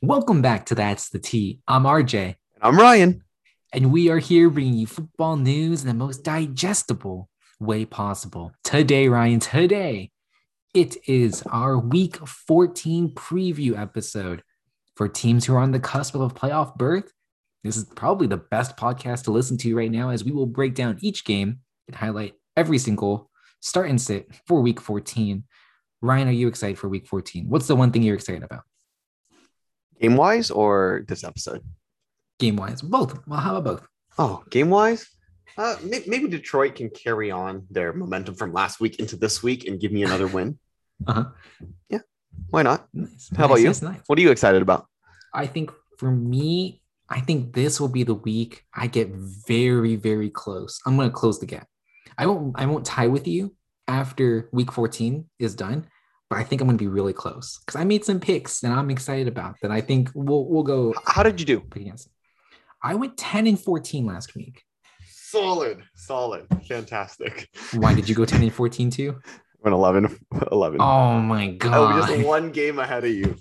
Welcome back to That's the T. I'm RJ, And I'm Ryan. and we are here bringing you football news in the most digestible way possible. Today, Ryan, today, it is our week 14 preview episode for teams who are on the cusp of a playoff berth. This is probably the best podcast to listen to right now as we will break down each game and highlight every single start and sit for week 14. Ryan, are you excited for week 14? What's the one thing you're excited about? Game wise or this episode? Game wise, both. Well, how about both? Oh, game wise? Uh, may- maybe Detroit can carry on their momentum from last week into this week and give me another win. Uh-huh. Yeah, why not? Nice. How about you? nice, nice. What are you excited about? I think for me, I think this will be the week I get very, very close. I'm gonna close the gap. I won't I won't tie with you after week 14 is done, but I think I'm gonna be really close because I made some picks and I'm excited about that. I think we'll we'll go How did you do? pick against. I went 10 and 14 last week. Solid, solid, fantastic. Why did you go 10 and 14 too? Went 11, 11. Oh my oh, I was god. just one game ahead of you.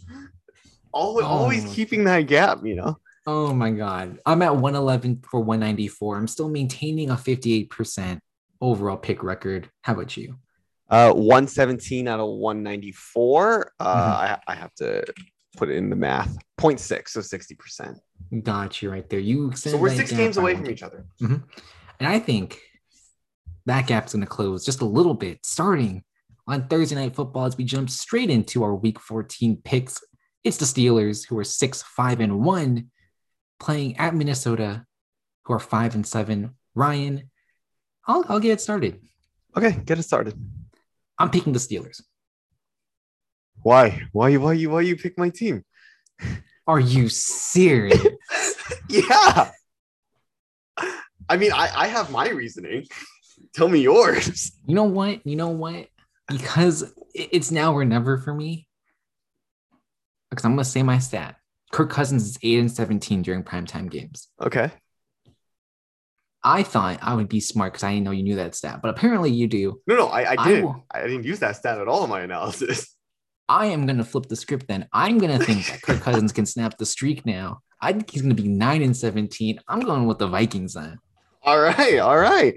Oh always, always Oh. keeping that gap, you know? Oh my god. I'm at 111 for 194. I'm still maintaining a 58% overall pick record. How about you? Uh, 117 out of 194. Uh, Mhm. I, I have to put it in the math. 0.6, so 60%. Got you right there. You So we're six games away from each other. And I think that gap's going to close just a little bit starting on Thursday Night Football as we jump straight into our Week 14 picks. It's the Steelers who are six, five, and one, playing at Minnesota, who are five and seven. Ryan, I'll, I'll get it started. Okay, get it started. I'm picking the Steelers. Why? Why you why you why you pick my team? Are you serious? yeah. I mean, I, I have my reasoning. Tell me yours. you know what? You know what? Because it's now or never for me. Because I'm gonna say my stat. Kirk Cousins is eight and seventeen during primetime games. Okay. I thought I would be smart because I didn't know you knew that stat, but apparently you do. No, no, I, I I didn't. will- I, didn't use that stat at all in my analysis. I am gonna flip the script then. I'm gonna think that Kirk Cousins can snap the streak now. I think he's gonna be nine and seventeen. I'm going with the Vikings then. All right, all right.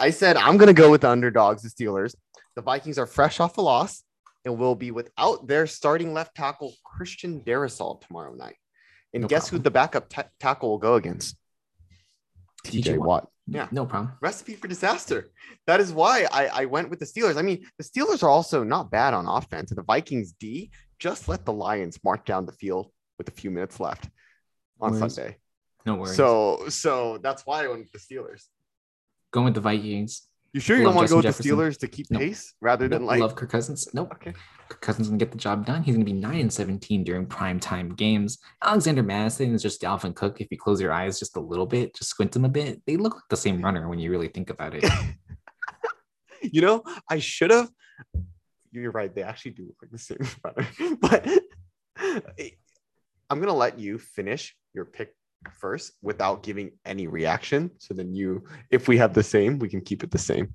I said I'm gonna go with the underdogs, the Steelers. The Vikings are fresh off a loss and will be without their starting left tackle Christian Darrisaw tomorrow night. And No guess problem. who the backup ta- tackle will go against? TJ TJ Watt. Watt. Yeah. No problem. recipe for disaster. That is why I, I went with the Steelers. I mean, the Steelers are also not bad on offense. And the Vikings D just let the Lions march down the field with a few minutes left on Worries. Sunday. No worries. So so that's why I went with the Steelers. going with the Vikings. You sure you Love don't want to go with Justin the Steelers to keep Nope. pace rather than Nope, like love Kirk Cousins. Nope. okay. Cousins gonna get the job done. He's gonna be nine and seventeen during primetime games. Alexander Mattison is just Dalvin Cook. If you close your eyes just a little bit, just squint them a bit, they look like the same runner when you really think about it. You know, I should have. You're right. They actually do look like the same runner. But I'm gonna let you finish your pick first without giving any reaction. So then you, if we have the same, we can keep it the same.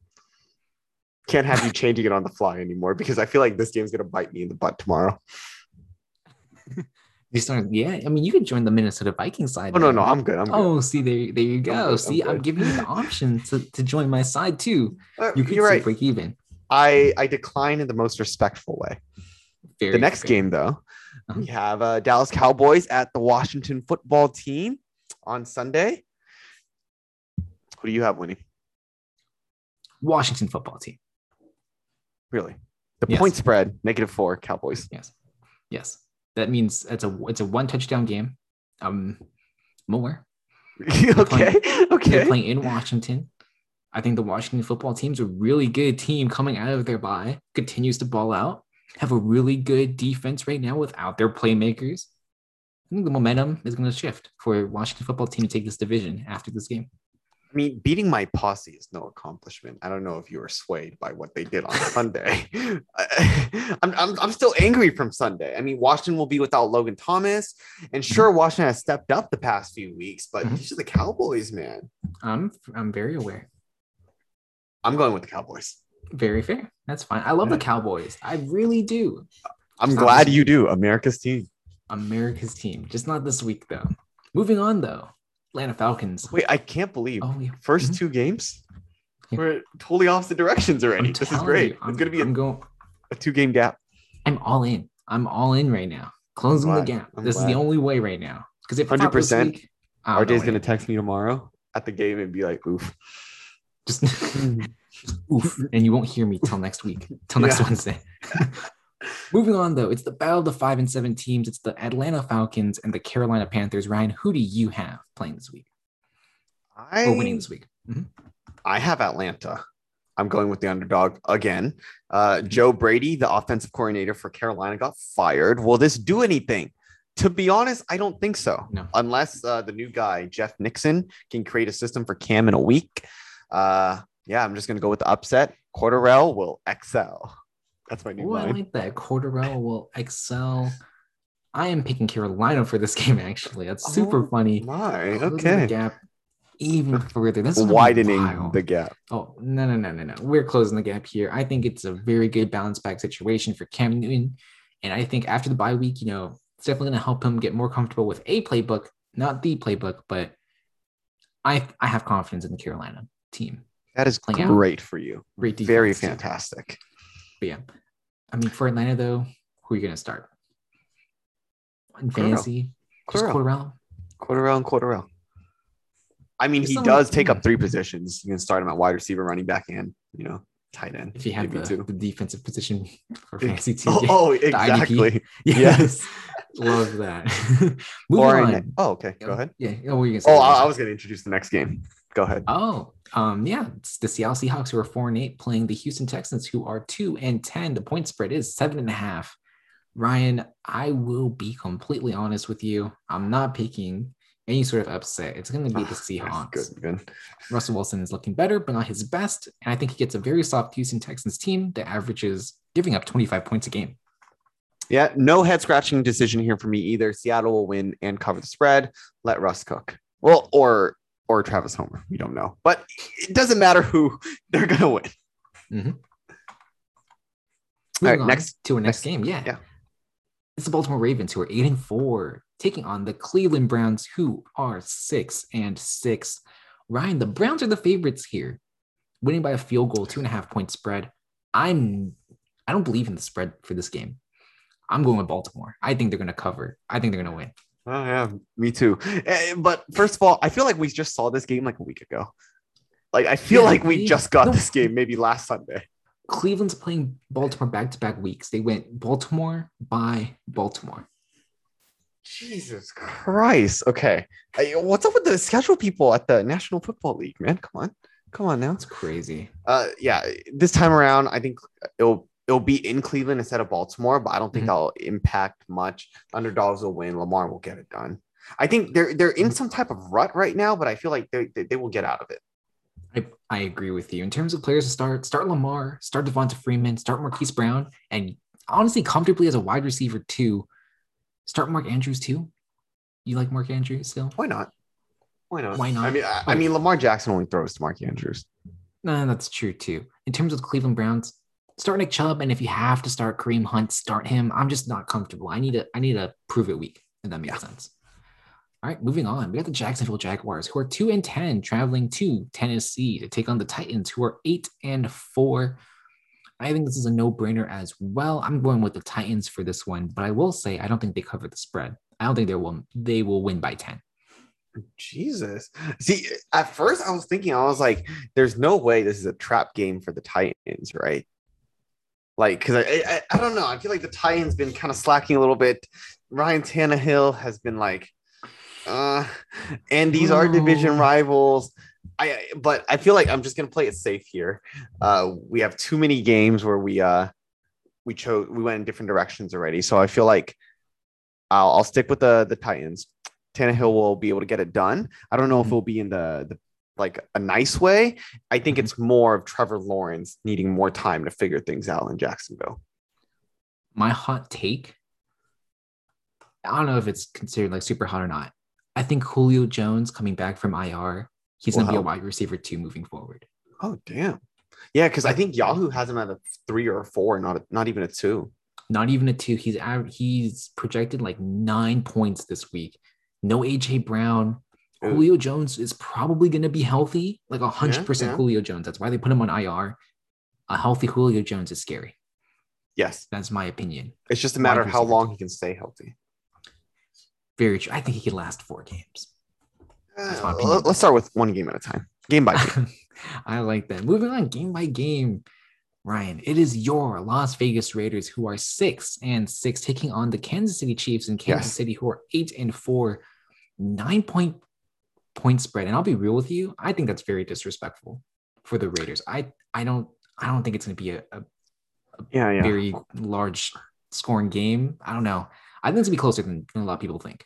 Can't have you changing it on the fly anymore because I feel like this game's gonna bite me in the butt tomorrow. You start, yeah. I mean, you could join the Minnesota Vikings side. Oh no, no, I'm good. I'm good. Oh, see, there, there you go. I'm see, I'm, good. giving you the option to, to join my side too. Uh, You could You're right. break even. I I decline in the most respectful way. Very the next fair. game though Uh-huh. we have uh, dallas cowboys at the washington football team on sunday who do you have winning Washington football team. Really the Yes. point spread negative four cowboys Yes, yes. That means it's a it's a one touchdown game. Um, more. okay They're okay playing in Washington. I think the Washington football team's a really good team coming out of their bye, continues to ball out, have a really good defense right now without their playmakers. I think the momentum is going to shift for Washington football team to take this division after this game. I mean beating my posse is no accomplishment i don't know if you were swayed by what they did on sunday I'm, I'm, I'm still angry from sunday i mean washington will be without logan thomas and sure washington has stepped up the past few weeks but Mhm. these are the cowboys man I'm I'm very aware. i'm going with the cowboys Very fair. That's fine. I love the Cowboys. I really do. I'm Sounds- glad you do. America's team. America's team. Just not this week though. Moving on though. Atlanta Falcons. Wait, I can't believe Oh, yeah. 1st Mhm. two games. Yeah. We're totally opposite directions already. This is great. you, it's gonna be a, going. a two game gap. I'm all in. I'm all in right now. Closing the gap. I'm this is the only way right now. Because if it's not this 100%. week, RJ's gonna text me tomorrow at the game and be like, "Oof." just, just oof, and you won't hear me till next week, till next Yeah. Wednesday. Moving on though, it's the battle of the five and seven teams. It's the Atlanta Falcons and the Carolina Panthers. Ryan, who do you have playing this week I or winning this week? Mhm. I have Atlanta. I'm going with the underdog again. Uh, Joe Brady, the offensive coordinator for Carolina, got fired. Will this do anything? To be honest, I don't think so. No. Unless uh, the new guy, Jeff Nixon, can create a system for Cam in a week. Uh, yeah, I'm just going to go with the upset. Cordarrelle will excel. That's my new Oh, I like that. Cordarrelle will excel. I am picking Carolina for this game. Actually, that's oh super Oh, funny. My, Closing the okay. gap even further. This is Widening the gap. Oh no no no no no! We're closing the gap here. I think it's a very good bounce back situation for Cam Newton, and I think after the bye week, you know, it's definitely going to help him get more comfortable with a playbook, not the playbook, but I I have confidence in the Carolina team. That is Playing out. great for you. Great defense. Very fantastic. But yeah, I mean for Atlanta though, who are you going to start? In fantasy, Cordarrelle. Cordarrelle. Corderell and Cordarrelle. I mean, he does take up three positions. You can start him at wide receiver, running back, and you know, tight end. If you have the, the defensive position for fantasy team. Oh, oh, exactly. yes, love that. Moving Or on. in- oh, okay. Go um, ahead. Yeah. Oh? Oh, I, I was going to introduce the next game. Go ahead. Oh, um, yeah, it's the Seattle Seahawks who are four and eight playing the Houston Texans who are two and ten. The point spread is seven and a half. Ryan, I will be completely honest with you. I'm not picking any sort of upset. It's going to be the Ah, Seahawks. Good, good. Russell Wilson is looking better, but not his best. And I think he gets a very soft Houston Texans team that averages giving up 25 points a game. Yeah, no head scratching decision here for me either. Seattle will win and cover the spread. Let Russ cook. Well, or or Travis Homer. We don't know, but it doesn't matter who they're going to win. Mm-hmm. Moving right, on next- to our next, next- game. Yeah. yeah. It's the Baltimore Ravens who are eight and four, taking on the Cleveland Browns, who are six and six. Ryan, the Browns are the favorites here, winning by a field goal, two and a half point spread. I'm I don't believe in the spread for this game. I'm going with Baltimore. I think they're gonna cover. I think they're gonna win. Oh yeah, me too. Eh, But first of all, I feel like we just saw this game like a week ago. Like I feel Yeah, like we we- just got no. this game maybe last Sunday. Cleveland's playing Baltimore back to back weeks. They went Baltimore by Baltimore. Jesus Christ. Okay. What's up with the schedule people at the National Football League, man? Come on. Come on now. It's crazy. Uh yeah, this time around, I think it'll it'll be in Cleveland instead of Baltimore, but I don't think Mhm. that'll impact much. Underdogs will win. Lamar will get it done. I think they're they're in some type of rut right now, but I feel like they, they, they will get out of it. I, I agree with you. In terms of players to start, start Lamar, start Devonta Freeman, start Marquise Brown, and honestly, comfortably as a wide receiver too. Start Mark Andrews too. You like Mark Andrews still? Why not? Why not? Why not? I mean, I, I mean, Lamar Jackson only throws to Mark Andrews. No, that's true too. In terms of the Cleveland Browns, start Nick Chubb, and if you have to start Kareem Hunt, start him. I'm just not comfortable. I need to I need to prove it week, if that makes sense. All right, moving on. We got the Jacksonville Jaguars, who are two and ten, traveling to Tennessee to take on the Titans, who are eight and four. I think this is a no-brainer as well. I'm going with the Titans for this one, but I will say I don't think they cover the spread. I don't think they will they will win by 10. Jesus. See, at first I was thinking, I was like, there's no way this is a trap game for the Titans, right? Like, because I, I, I don't know. I feel like the Titans been kind of slacking a little bit. Ryan Tannehill has been like, uh, and these are division rivals. I, but I feel like I'm just gonna play it safe here. Uh, we have too many games where we uh we chose we went in different directions already. So I feel like I'll, I'll stick with the the Titans. Tannehill will be able to get it done. I don't know if it'll be in the, the like a nice way. I think Mhm. it's more of Trevor Lawrence needing more time to figure things out in Jacksonville. my hot take i don't know if it's considered like super hot or not i think julio jones coming back from ir he's going to be a wide receiver too moving forward Oh damn. Yeah, because I think Yahoo has him at a three or a four, not a, not even a two. Not even a two. He's av- he's projected like nine points this week. No AJ Brown. Ooh. Julio Jones is probably going to be healthy, like a hundred Yeah, percent yeah. Julio Jones. That's why they put him on IR. A healthy Julio Jones is scary. Yes. That's my opinion. It's just a matter of how long he can stay healthy. Very true. I think he could last four games. That's my Uh, let's start with one game at a time. Game by game. I like that. Moving on, game by game. Ryan, it is your Las Vegas Raiders who are six and six, taking on the Kansas City Chiefs and Kansas Yes. City who are eight and four, nine point point spread. And I'll be real with you, I think that's very disrespectful for the Raiders. I I don't I don't think it's going to be a, a yeah, yeah. very large scoring game. I don't know. I think it's going to be closer than, than a lot of people think.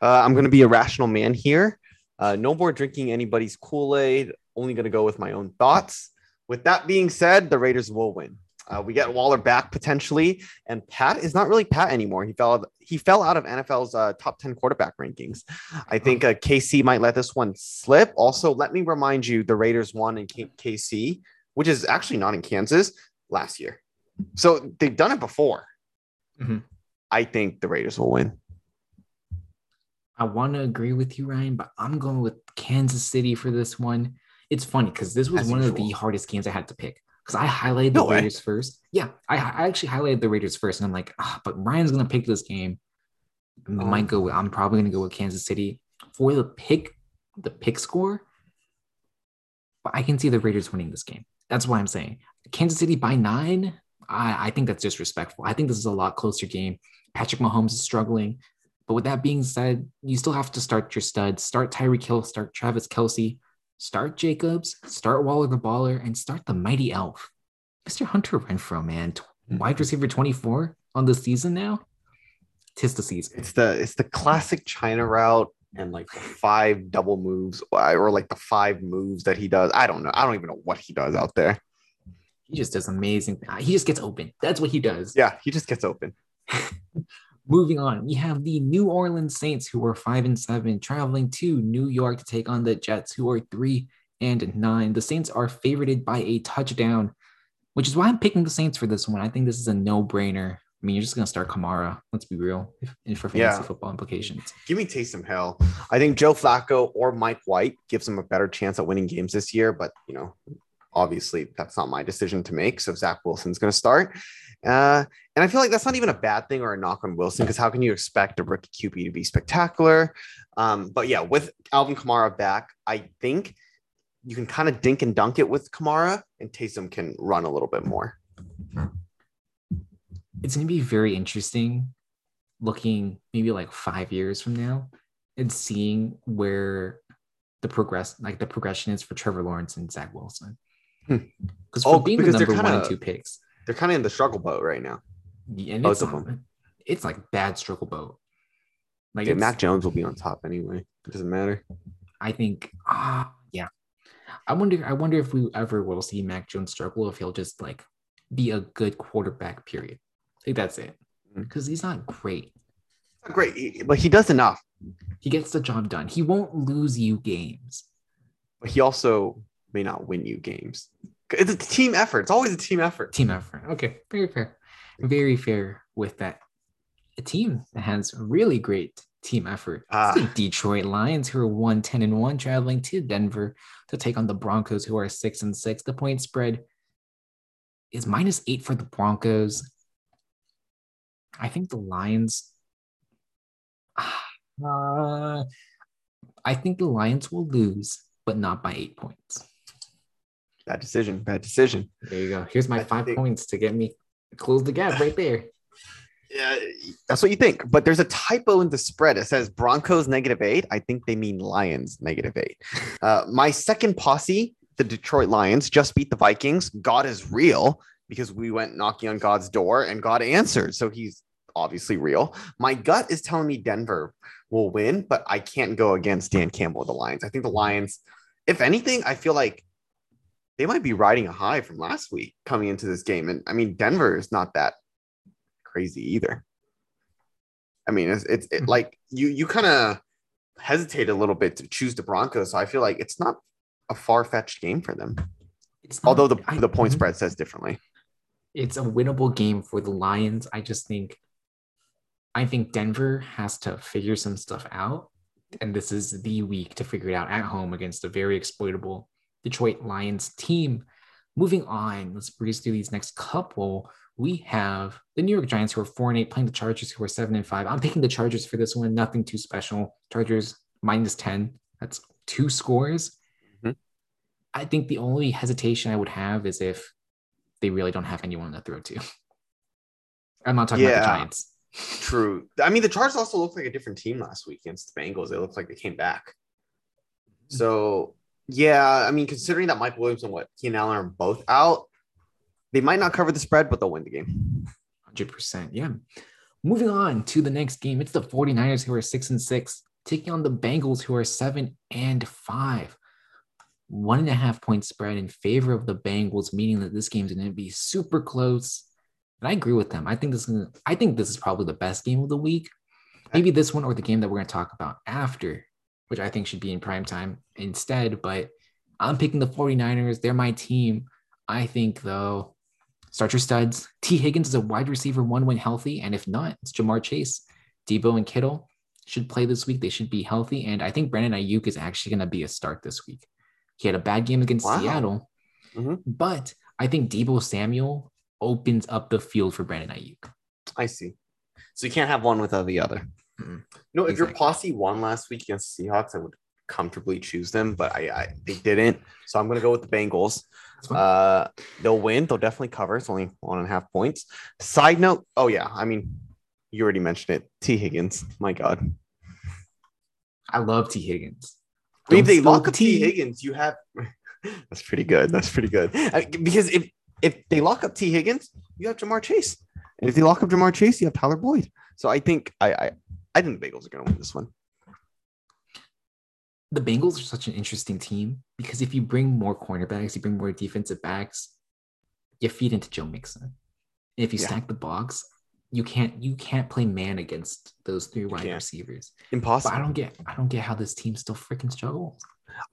Uh, I'm going to be a rational man here. Uh, no more drinking anybody's Kool Aid. Only going to go with my own thoughts. With that being said, the Raiders will win. Uh, we get Waller back potentially, and Pat is not really Pat anymore. He fell out, he fell out of NFL's uh, top ten quarterback rankings. I think uh, KC might let this one slip. Also, let me remind you, the Raiders won in K- KC, which is actually not in Kansas last year. So they've done it before. Mhm. I think the Raiders will win. I want to agree with you, Ryan, but I'm going with Kansas City for this one. It's funny because this was As one of the hardest games I had to pick because I highlighted No the way. Raiders first. Yeah, I, I actually highlighted the Raiders first, and I'm like, ah, but Ryan's gonna pick this game. I Oh. might go. With, I'm probably gonna go with Kansas City for the pick, the pick score. But I can see the Raiders winning this game. That's why I'm saying Kansas City by nine. I, I think that's disrespectful. I think this is a lot closer game. Patrick Mahomes is struggling. But with that being said, you still have to start your studs. Start Tyreek Hill, start Travis Kelce, start Jacobs, start Waller the Baller, and start the mighty elf. Mr. Hunter Renfrow, man. Tw- mm-hmm. Wide receiver 24 on the season now. Tis the season. It's the it's the classic China route and like the five double moves uh, or like the five moves that he does. I don't know. I don't even know what he does out there. He just does amazing. He just gets open. That's what he does. Yeah, he just gets open. Moving on, we have the New Orleans Saints who are five and seven, traveling to New York to take on the Jets, who are three and nine. The Saints are favorited by a touchdown, which is why I'm picking the Saints for this one. I think this is a no-brainer. I mean, you're just gonna start Kamara. Let's be real, if, if for fantasy Yeah. football implications. Give me taste Taysom Hill. I think Joe Flacco or Mike White gives him a better chance at winning games this year, but you know, obviously that's not my decision to make. So Zach Wilson's going to start. Uh, and I feel like that's not even a bad thing or a knock on Wilson because how can you expect a rookie QB to be spectacular? Um, but yeah, with Alvin Kamara back, I think you can kind of dink and dunk it with Kamara, and Taysom can run a little bit more. It's gonna be very interesting looking maybe like five years from now and seeing where the progress like the progression is for Trevor Lawrence and Zach Wilson. Hmm. Because for Oh, being the because they're number one kinda- two picks, They're kind of in the struggle boat right now. and Both it's, of them. it's like bad struggle boat. Like Yeah, Mac Jones will be on top anyway. It doesn't matter. I think ah yeah. I wonder I wonder if we ever will see Mac Jones struggle if he'll just like be a good quarterback, period. I think that's it. Because he's not great. Not great, but he does enough. He gets the job done. He won't lose you games. But he also may not win you games. It's a team effort. It's always a team effort. Team effort. Okay, very fair. Very fair with that. A team that has really great team effort. It's the Detroit Lions, who are 110 and 1, traveling to Denver to take on the Broncos, who are 6 and 6. The point spread is minus eight for the Broncos. I think the Lions. Uh, I think the Lions will lose, but not by eight points. Bad decision. Bad decision. There you go. Here's my I five think- points to get me close the gap right there. Yeah, that's what you think. But there's a typo in the spread. It says Broncos negative eight. I think they mean Lions negative eight. Uh, my second posse, the Detroit Lions, just beat the Vikings. God is real because we went knocking on God's door and God answered. So he's obviously real. My gut is telling me Denver will win, but I can't go against Dan Campbell with the Lions. I think the Lions, if anything, I feel like they might be riding a high from last week coming into this game. And I mean, Denver is not that crazy either. I mean, it's, it's it, Mhm. like you you kind of hesitate a little bit to choose the Broncos. So I feel like it's not a far fetched game for them. It's not- Although the, I- the point mhm. spread says differently. it's a winnable game for the Lions. I just think I think Denver has to figure some stuff out. And this is the week to figure it out at home against a very exploitable Detroit Lions team. Moving on, let's breeze through these next couple. We have the New York Giants who are four and eight playing the Chargers who are seven and five. I'm picking the Chargers for this one. Nothing too special. Chargers minus 10. That's two scores. Mhm. I think the only hesitation I would have is if they really don't have anyone to throw to. I'm not talking about the Giants. True. I mean, the Chargers also looked like a different team last week against the Bengals. They looked like they came back. So yeah, I mean, considering that Mike Williams and what Keenan Allen are both out, they might not cover the spread, but they'll win the game. 100%. Yeah. Moving on to the next game. It's the 49ers who are six and six, taking on the Bengals who are seven and five. One and a half point spread in favor of the Bengals, meaning that this game's going to be super close. And I agree with them. I think this is I think this is probably the best game of the week. Maybe this one or the game that we're going to talk about after, which I think should be in prime time instead. But I'm picking the 49ers. They're my team. I think, though, start your studs. Tee Higgins is a wide receiver one when healthy. And if not, it's Ja'Marr Chase. Deebo and Kittle should play this week. They should be healthy. And I think Brandon Aiyuk is actually going to be a start this week. He had a bad game against Wow. Seattle, Mhm. but I think Deebo Samuel opens up the field for Brandon Aiyuk. I see. So you can't have one without the other. Mm-mm. No, if your posse won last week against the Seahawks, I would comfortably choose them, but I, I they didn't. So I'm gonna go with the Bengals. Uh, they'll win. They'll definitely cover. It's only one and a half points. Side note. Oh yeah, I mean, you already mentioned it. Tee Higgins. My God. I love Tee Higgins. Mean, if they lock up T tea. Higgins, you have. That's pretty good. That's pretty good. I- because if if they lock up Tee Higgins, you have Ja'Marr Chase, and if they lock up Ja'Marr Chase, you have Tyler Boyd. So I think I I, I think the Bengals are going to win this one. the Bengals are such an interesting team because if you bring more cornerbacks, you bring more defensive backs, you feed into Joe Mixon. If you Yeah. stack the box, you can't you can't play man against those three wide receivers. Impossible. But I don't get I don't get how this team still freaking struggles.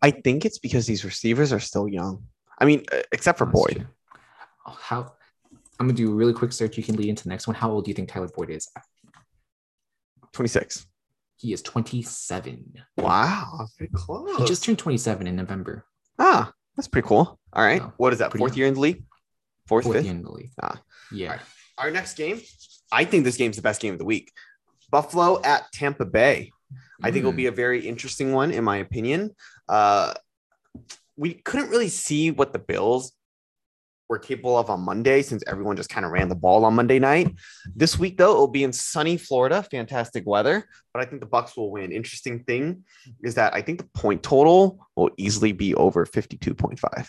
I think it's because these receivers are still young. I mean, uh, except for That's Boyd. true. Oh, How I'm gonna do a really quick search. You can lead into the next one. How old do you think Tyler Boyd is? 26. He is 27. Wow. Pretty close. He just turned 27 in November. ah, that's pretty cool. All right. What is that? Fourth young. year in the league? Fourth, Fourth fifth? year in the league. Ah. Yeah. Alright. Our next game, I think this game's the best game of the week. Buffalo at Tampa Bay. I think it'll Mm. be a very interesting one, in my opinion. Uh, we couldn't really see what the Bills were capable of on Monday since everyone just kind of ran the ball on Monday night. This week, though, it'll be in sunny Florida, fantastic weather, but I think the Bucs will win. Interesting thing is that I think the point total will easily be over 52.5.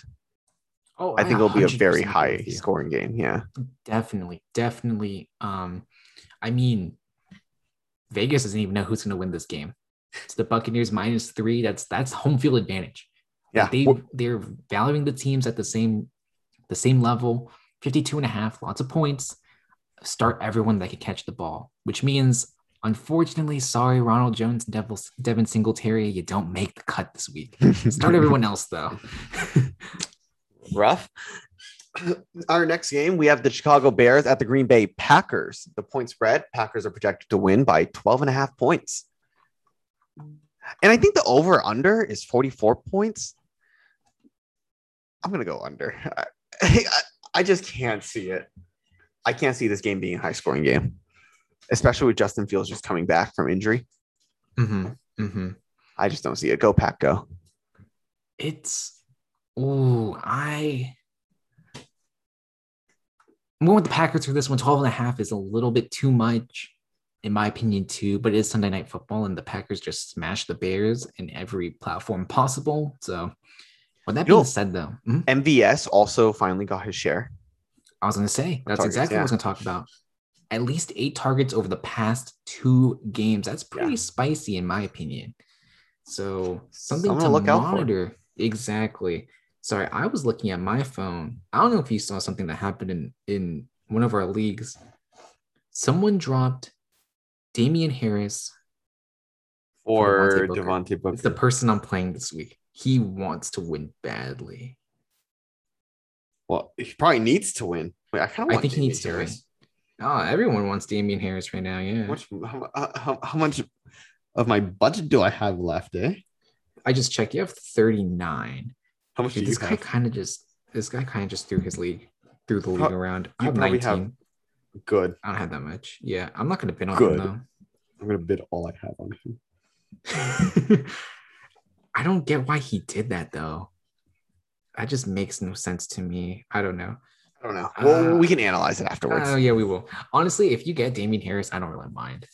Oh, I think it'll be a very high scoring game. Yeah. Definitely, definitely. Um, I mean, Vegas doesn't even know who's going to win this game. It's the Buccaneers minus three. That's that's home field advantage. Yeah. They they're valuing the teams at the same the same level. 52 and a half, lots of points. Start everyone that can catch the ball, which means unfortunately, sorry, Ronald Jones and Devil, Devin Singletary, you don't make the cut this week. Start everyone else though. rough. Our next game, we have the Chicago Bears at the Green Bay Packers. The point spread, Packers are projected to win by 12 and a half points. And I think the over under is 44 points. I'm going to go under. I, I, just can't see it. I can't see this game being a high scoring game, especially with Justin Fields just coming back from injury. hmm hmm I just don't see it. Go, Pack, go. It's oh, I I'm going with the Packers for this one. 12 and a half is a little bit too much, in my opinion, too. But it is Sunday night football, and the Packers just smashed the Bears in every platform possible. So with that You know- being said, though, mhm, MVS also finally got his share. I was gonna say that's Targets, exactly what I was gonna talk about. At least eight targets over the past two games. That's pretty Yeah. spicy, in my opinion. So something to to look out for. Exactly. Sorry, I was looking at my phone. I don't know if you saw something that happened in in one of our leagues. Someone dropped Damien Harris. For Devontae Booker. Devontae Booker. It's the person I'm playing this week. He wants to win badly. Well, he probably needs to win. Wait, I kind of I think he Damien needs to win. Harris. Oh, everyone wants Damien Harris right now. Yeah. How much, how, how, how much of my budget do I have left, eh? I just checked. You have 39. How much Dude, this you guy kind of just this guy kind of just threw his league threw the league around. I have 19. have- Good. I don't have that much. Yeah, I'm not gonna bid on Good. him I'm gonna bid all I have on him. I don't get why he did that though. That just makes no sense to me. I don't know. I don't know. Well, Uh, we can analyze it afterwards. Oh yeah, we will. Honestly, if you get Damien Harris, I don't really mind.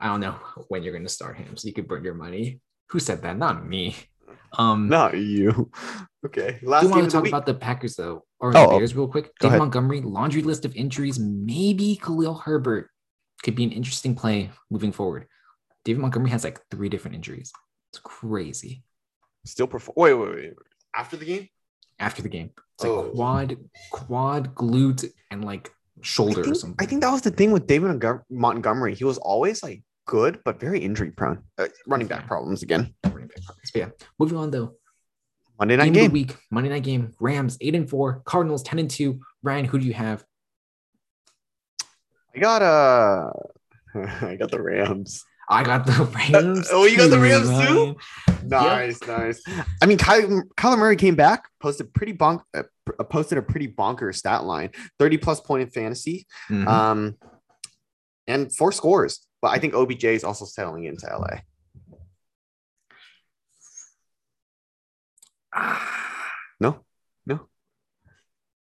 I don't know when you're gonna start him, so you could burn your money. Who said that? Not me. Um, Not you. Okay. do Last you want to talk week. about the Packers though, or Oh, the oh. Bears real quick? David ahead. Montgomery, laundry list of injuries. Maybe Khalil Herbert could be an interesting play moving forward. David Montgomery has like three different injuries. It's crazy. Still perform. Wait, wait, wait. After the game? After the game, it's like Oh. quad, quad, glute, and like shoulder I or think, something. I think that was the thing with David Montgomery. He was always like good, but very injury prone. Uh, running back Yeah. problems again. Running back problems. But yeah, moving on though. Monday Game night of the game. week, Monday night game. Rams eight and four, Cardinals ten and two. Ryan, who do you have? I got uh I got the Rams. I got the Rams. oh, you got the Rams too? Nice, nice. I mean, Kyler, Kyler Murray came back, posted pretty bonk, uh, posted a pretty bonker stat line, thirty plus point in fantasy, Mhm. um, and four scores. But I think OBJ is also settling into LA. No, no.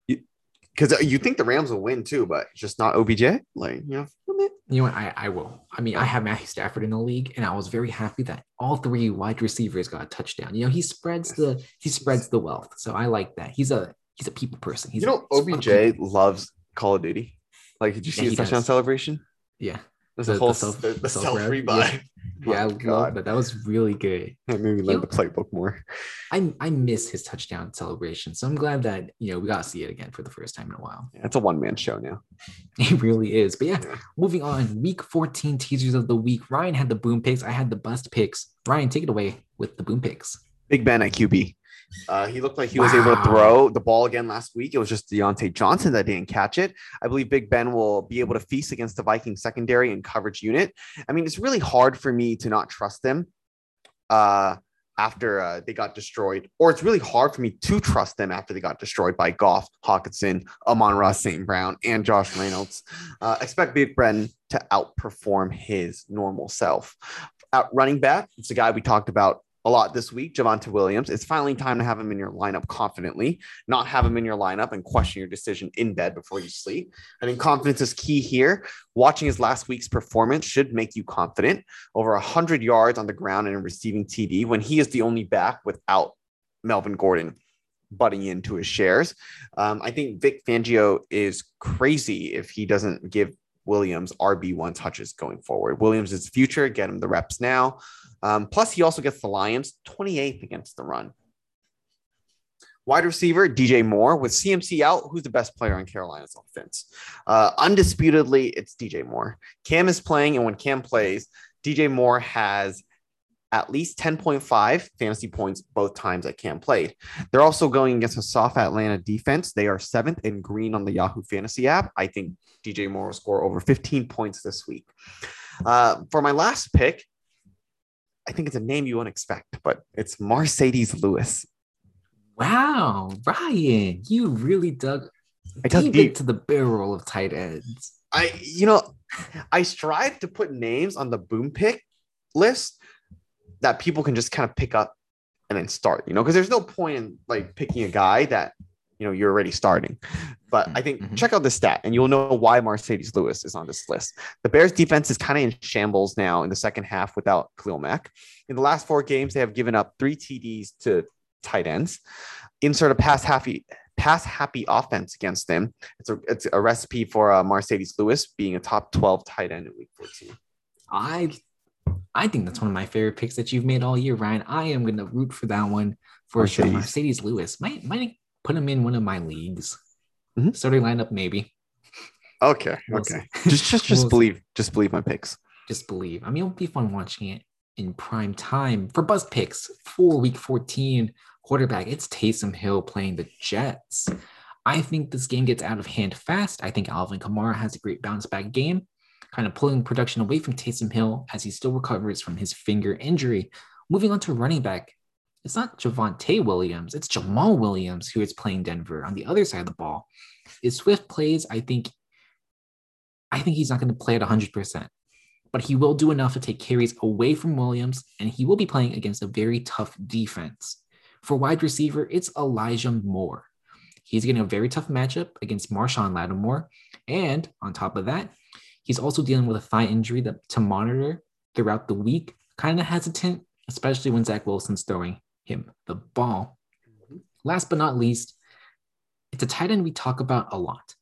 Because you think the Rams will win too, but just not OBJ. Like you know, You know what? I, I will. I mean, I have Matthew Stafford in the league, and I was very happy that all three wide receivers got a touchdown. You know, he spreads the he spreads the wealth, so I like that. He's a he's a people person. He's you know, a- he's about OBJ loves Call of Duty. Like, did you see Yeah, his touchdown does. celebration? Yeah, There's The- a the whole self- the, the the self rebuy. yeah, love God. that. That was really good. That made me learn the playbook more. I I miss his touchdown celebration, so I'm glad that you know we got to see it again for the first time in a while. Yeah, it's a one man show now. It really is. But yeah, Yeah. moving on. Week 14 teasers of the week. Ryan had the boom picks. I had the bust picks. Ryan, take it away with the boom picks. Big Ben at QB. Uh, he looked like he was able to throw the ball again last week. It was just Diontae Johnson that didn't catch it. I believe Big Ben will be able to feast against the Viking secondary and coverage unit. I mean, it's really hard for me to not trust them uh, after uh, they got destroyed, or it's really hard for me to trust them after they got destroyed by Goff, Hockenson, Amon Ross St. Brown, and Josh Reynolds. Uh, expect Big Ben to outperform his normal self. At running back, it's a guy we talked about a lot this week, Javonte Williams. It's finally time to have him in your lineup confidently, not have him in your lineup and question your decision in bed before you sleep. I think confidence is key here. Watching his last week's performance should make you confident. Over 100 yards on the ground and receiving TD when he is the only back without Melvin Gordon butting into his shares. Um, I think Vic Fangio is crazy if he doesn't give Williams RB1 touches going forward. Williams is future, get him the reps now. Um, plus, he also gets the Lions 28th against the run. Wide receiver DJ Moore with CMC out. Who's the best player on Carolina's offense? Uh, undisputedly, it's DJ Moore. Cam is playing, and when Cam plays, DJ Moore has at least 10.5 fantasy points both times that Cam played. They're also going against a soft Atlanta defense. They are seventh in green on the Yahoo Fantasy app. I think DJ Moore will score over 15 points this week. Uh, for my last pick, I think it's a name you won't expect, but it's Marcedes Lewis. Wow, Ryan, you really dug I dug deep deep. into the barrel of tight ends. I, you know, I strive to put names on the boom pick list that people can just kind of pick up and then start, you know, because there's no point in like picking a guy that, you know, you're already starting. But I think Mhm. check out the stat and you'll know why Marcedes Lewis is on this list. The Bears defense is kind of in shambles now in the second half without Khalil Mack. In the last four games, they have given up three TDs to tight ends. Insert a pass happy pass happy offense against them. It's a it's a recipe for uh, Marcedes Lewis being a top 12 tight end in week 14. I I think that's one of my favorite picks that you've made all year, Ryan. I am gonna root for that one for sure. Marcedes. Marcedes Lewis might might put him in one of my leagues. Mhm. Starting lineup, maybe. Okay, We'll okay. see. Just just just We'll see. believe just believe my picks. Just believe. I mean, it'll be fun watching it in prime time for Buzz Picks for Week 14 quarterback. It's Taysom Hill playing the Jets. I think this game gets out of hand fast. I think Alvin Kamara has a great bounce back game, kind of pulling production away from Taysom Hill as he still recovers from his finger injury. Moving on to running back, it's not Javonte Williams, it's Jamaal Williams who is playing Denver on the other side of the ball. If Swift plays, I think I think he's not going to play at 100%, but he will do enough to take carries away from Williams, and he will be playing against a very tough defense. For wide receiver, it's Elijah Moore. He's getting a very tough matchup against Marshon Lattimore. And on top of that, he's also dealing with a thigh injury that to monitor throughout the week. Kind of hesitant, especially when Zach Wilson's throwing him the ball. Mm-hmm. Last but not least, it's a tight end we talk about a lot.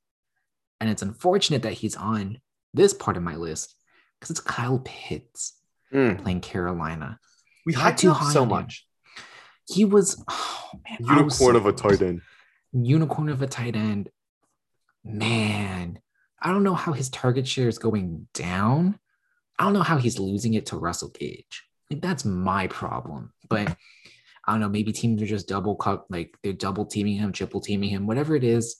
And it's unfortunate that he's on this part of my list because it's Kyle Pitts mm. playing Carolina. We had too high so much. He was oh man, unicorn was so of a tight end. Unicorn of a tight end. Man, I don't know how his target share is going down. I don't know how he's losing it to Russell Gage. Like that's my problem. But I don't know. Maybe teams are just double cut, like they're double teaming him, triple teaming him, whatever it is.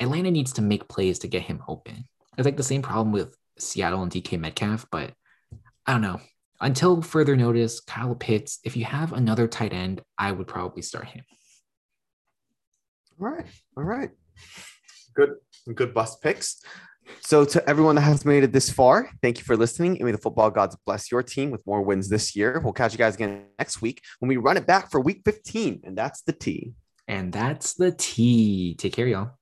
Atlanta needs to make plays to get him open. It's like the same problem with Seattle and DK Metcalf, but I don't know. Until further notice, Kyle Pitts, if you have another tight end, I would probably start him. All right. All right. Good. Good bust picks. So, to everyone that has made it this far, thank you for listening. And may the football gods bless your team with more wins this year. We'll catch you guys again next week when we run it back for week 15. And that's the T. And that's the T. Take care, y'all.